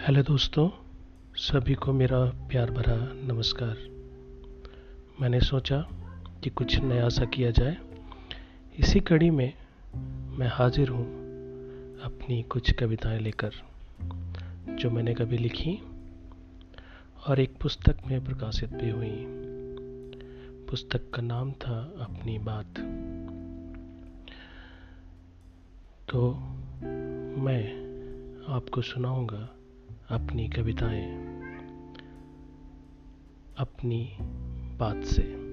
Hello दोस्तों, सभी को मेरा प्यार भरा नमस्कार। मैंने सोचा कि कुछ नया सा किया जाए। इसी कड़ी में मैं हाजिर हूँ अपनी कुछ कविताएँ लेकर, जो मैंने कभी लिखी और एक पुस्तक में प्रकाशित भी हुई। पुस्तक का नाम था अपनी बात। तो मैं आपको सुनाऊँगा अपनी कविताएँ अपनी बात से।